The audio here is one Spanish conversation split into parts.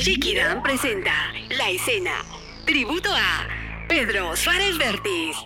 Chiqui Dan presenta La Escena, tributo a Pedro Suárez Vértiz.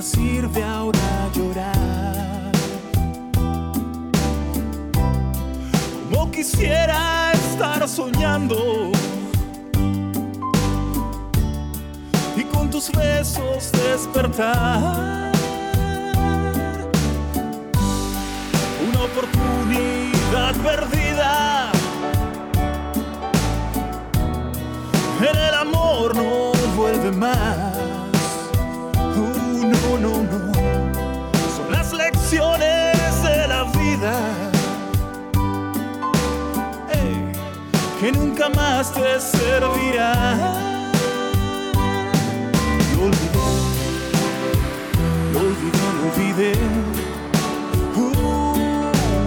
Sirve ahora llorar. Como quisiera estar soñando. Y con tus besos despertar. Una oportunidad perdida. En el amor no vuelve más. Que nunca más te servirán. Lo olvidé, lo olvidé, lo olvidé. Uh,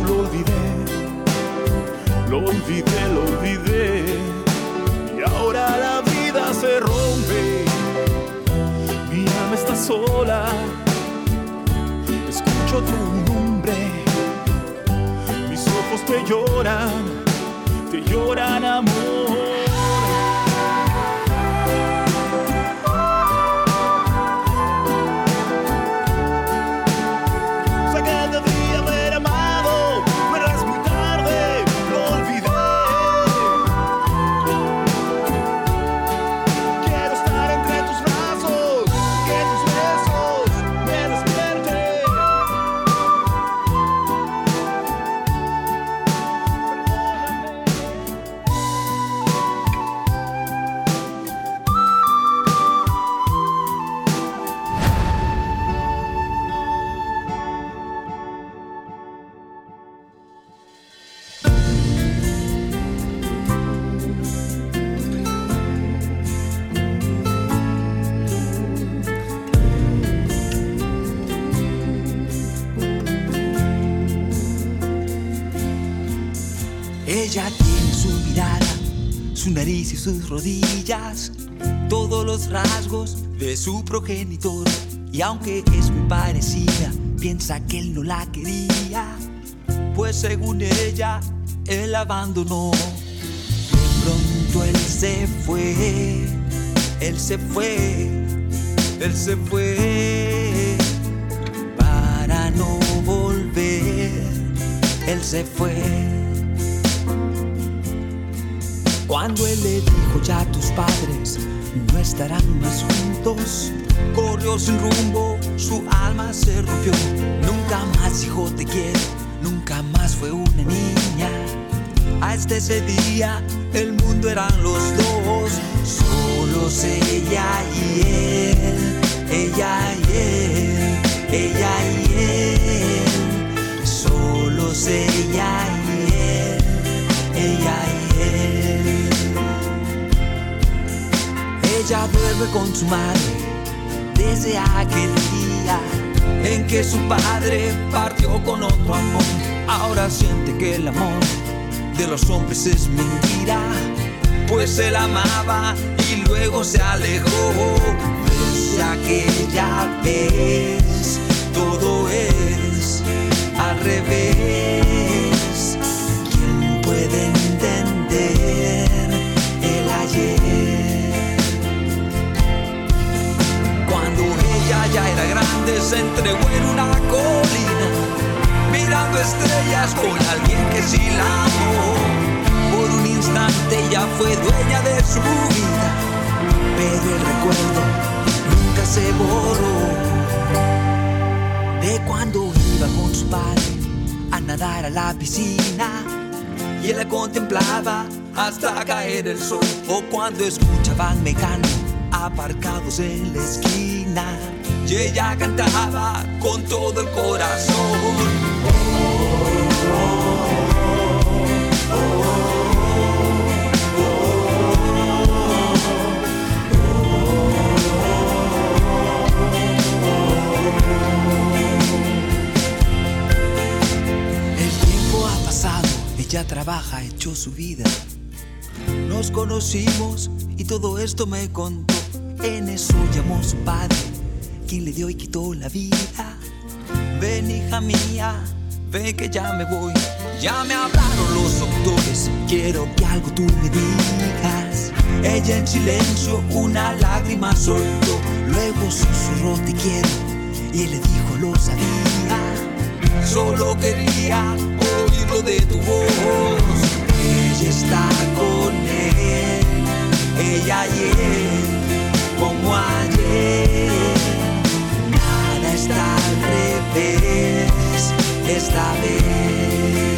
lo olvidé, lo olvidé, lo olvidé. Y ahora la vida se rompe. Mi alma está sola. Escucho tu nombre. Mis ojos te lloran. Lloran amor. Sus rodillas, todos los rasgos de su progenitor. Y aunque es muy parecida, piensa que él no la quería, pues según ella, él abandonó. De pronto él se fue, él se fue, él se fue para no volver. Él se fue. Cuando él le dijo ya tus padres no estarán más juntos, corrió sin rumbo, su alma se rompió. Nunca más hijo te quiero, nunca más fue una niña. Hasta ese día el mundo eran los dos, solos ella y él, ella y él, ella y él, solos ella y él, ella y él. Ella duerme con su madre desde aquel día en que su padre partió con otro amor. Ahora siente que el amor de los hombres es mentira, pues él amaba y luego se alejó. Desde aquella vez todo es al revés. ¿Quién puede entender grande se entregó en una colina mirando estrellas con alguien que sí la amó. Por un instante ya fue dueña de su vida, pero el recuerdo nunca se borró. De cuando iba con su padre a nadar a la piscina y él la contemplaba hasta caer el sol. O cuando escuchaban mecano aparcados en la esquina y ella cantaba con todo el corazón. El tiempo ha pasado, ella trabaja, echó su vida. Nos conocimos y todo esto me contó. En eso llamó su padre, quien le dio y quitó la vida. Ven, hija mía, ven que ya me voy. Ya me hablaron los doctores, quiero que algo tú me digas. Ella en silencio una lágrima soltó, luego susurró te quiero y él le dijo lo sabía. Solo quería oírlo de tu voz. Ella está con él, ella y él, como ayer. Está al revés esta vez.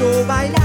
就白。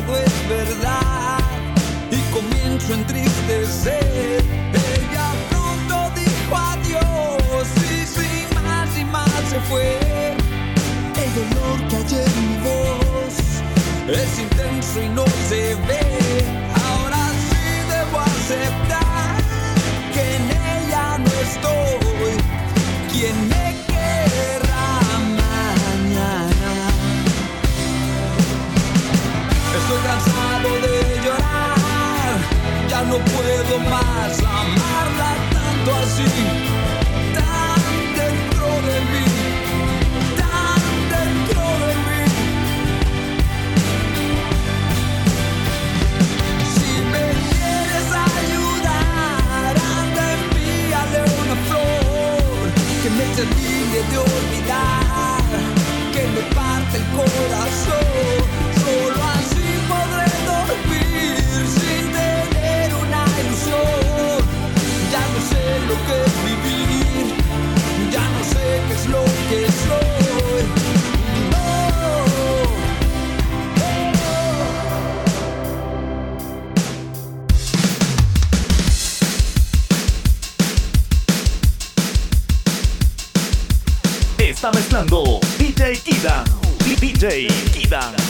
todo es verdad y comienzo a entristecer. Ella pronto dijo adiós y sin más y más se fue. El dolor que hay en mi voz es intenso y no se ve. Ahora sí debo aceptar que en ella no estoy. Quien Estoy cansado de llorar, ya no puedo más amarla tanto así, tan dentro de mí, tan dentro de mí. Si me quieres ayudar, anda envíale una flor que me DJ Ivan.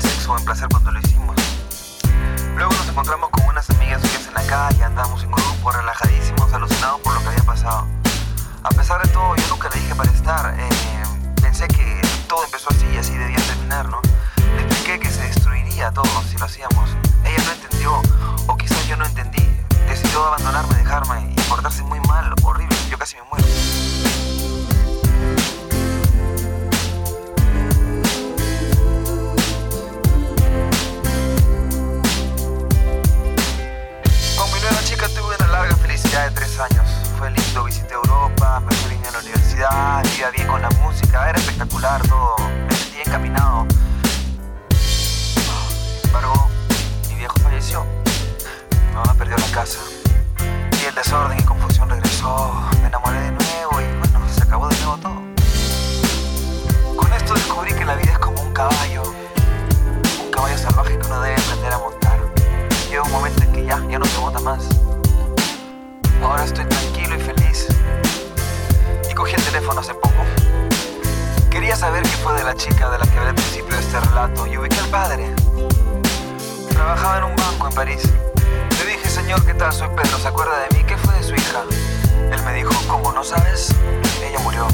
Sexo en placer cuando lo hicimos. Luego nos encontramos con unas amigas suyas en la calle, andamos en grupo, relajadísimos, alucinados por lo que había pasado. A pesar de todo, yo nunca le dije para estar. Eh, pensé que todo empezó así y así debía terminar, ¿no? Le expliqué que se destruiría todo si lo hacíamos. Ella no entendió, o quizás yo no entendí. Decidió abandonarme, dejarme y portarse muy mal, horrible. Yo casi me muero. Felicidad de tres años. Fue lindo, visité Europa, me fui a la universidad, vivía bien con la música, era espectacular todo, me sentía encaminado. Sin embargo, mi viejo falleció. Mi mamá perdió la casa. Y el desorden y confusión regresó. Me enamoré de nuevo y bueno, se acabó de nuevo todo. Con esto descubrí que la vida es como un caballo. Un caballo salvaje que uno debe aprender a montar. Llega un momento en que ya, ya no se bota más. Ahora estoy tranquilo y feliz. Y cogí el teléfono hace poco. Quería saber qué fue de la chica de la que hablé al principio de este relato y ubiqué al padre. Trabajaba en un banco en París. Le dije, señor, ¿qué tal? Soy Pedro, ¿se acuerda de mí? ¿Qué fue de su hija? Él me dijo, ¿cómo no sabes? Ella murió.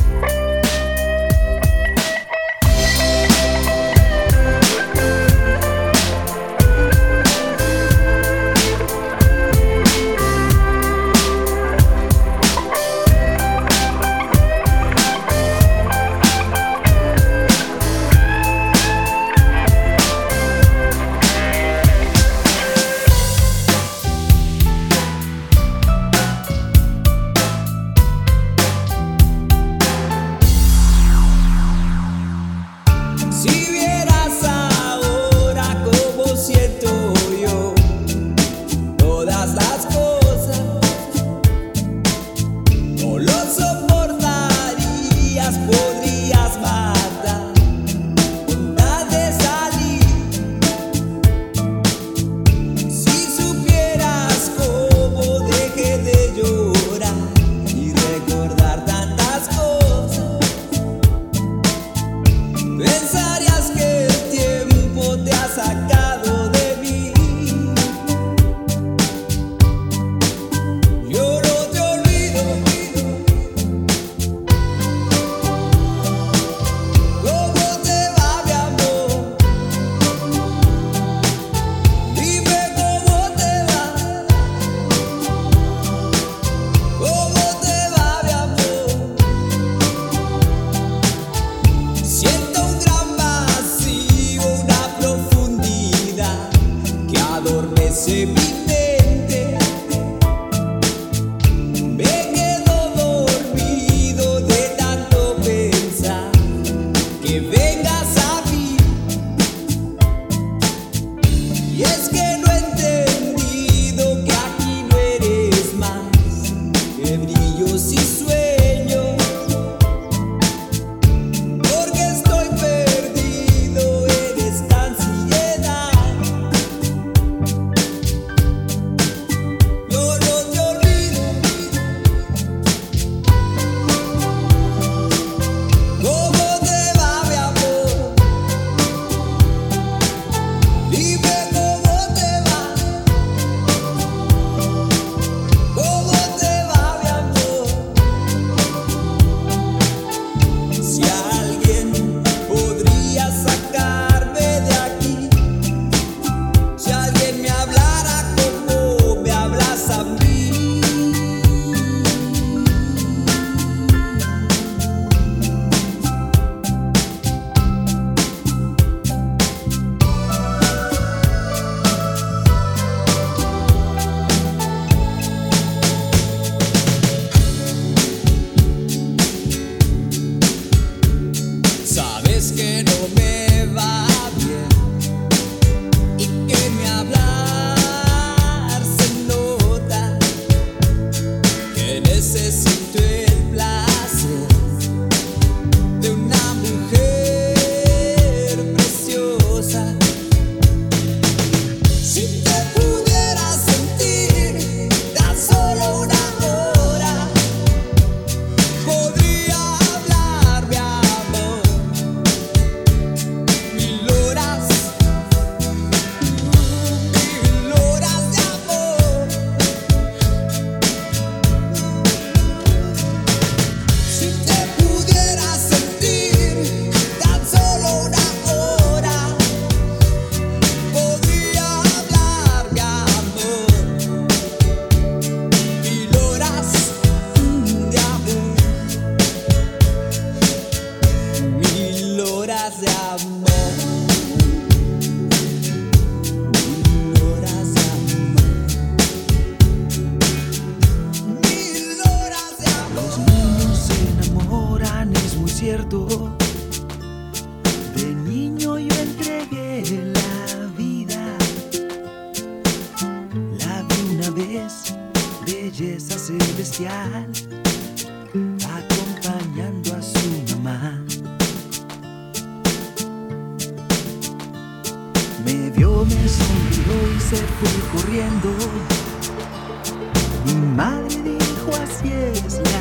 se fue corriendo. Mi madre dijo así es la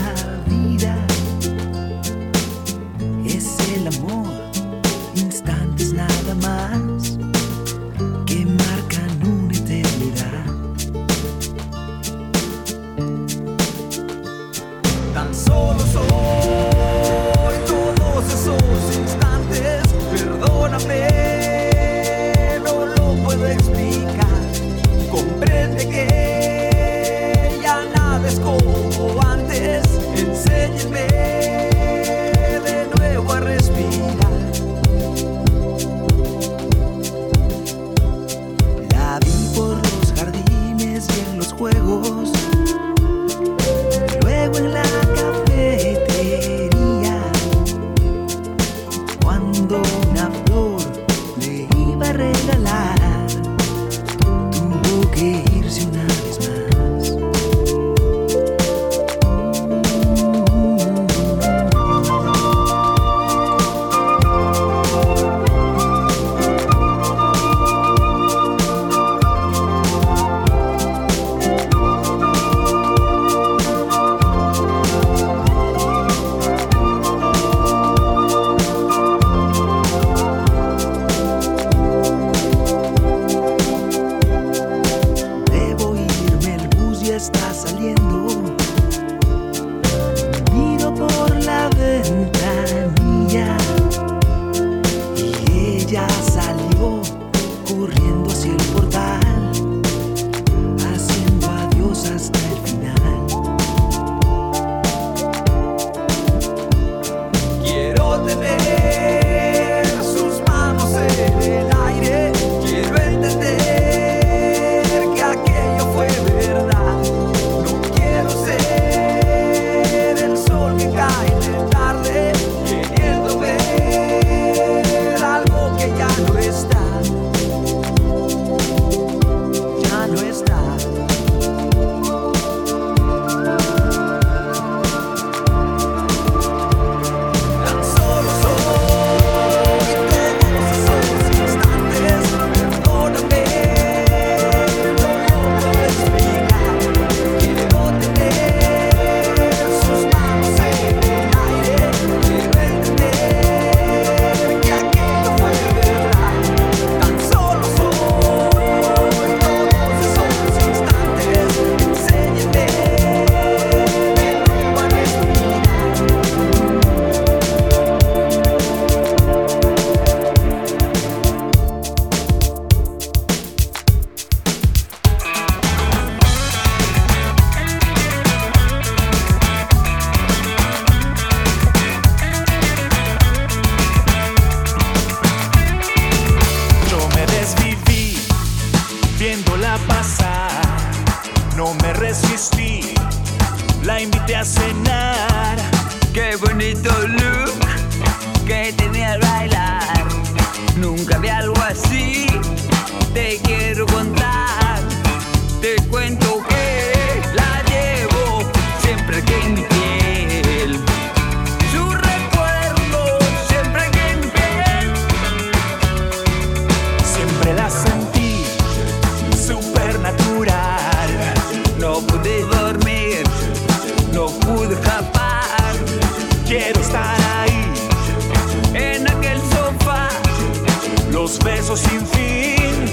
los besos sin fin,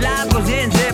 la conciencia.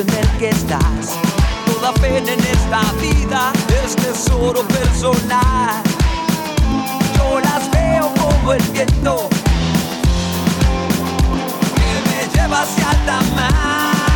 en el que estás. Toda pena en esta vida es tesoro personal. Yo las veo como el viento que me lleva hacia alta mar.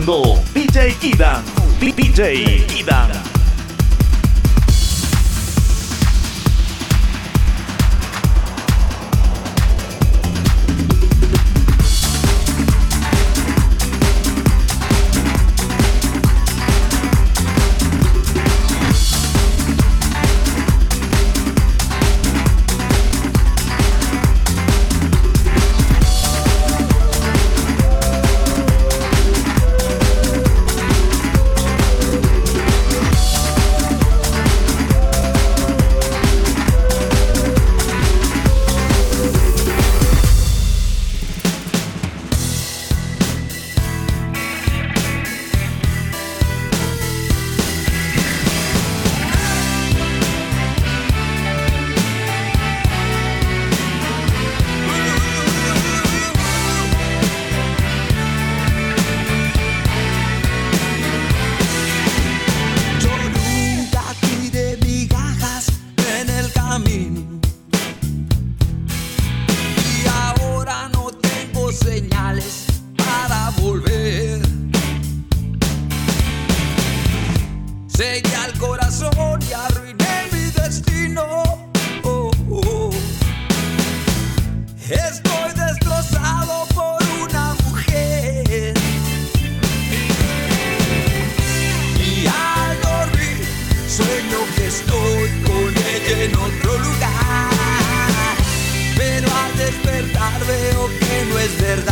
escuchando DJ Idan. DJ Idan. en otro lugar. Pero al despertar veo que no es verdad.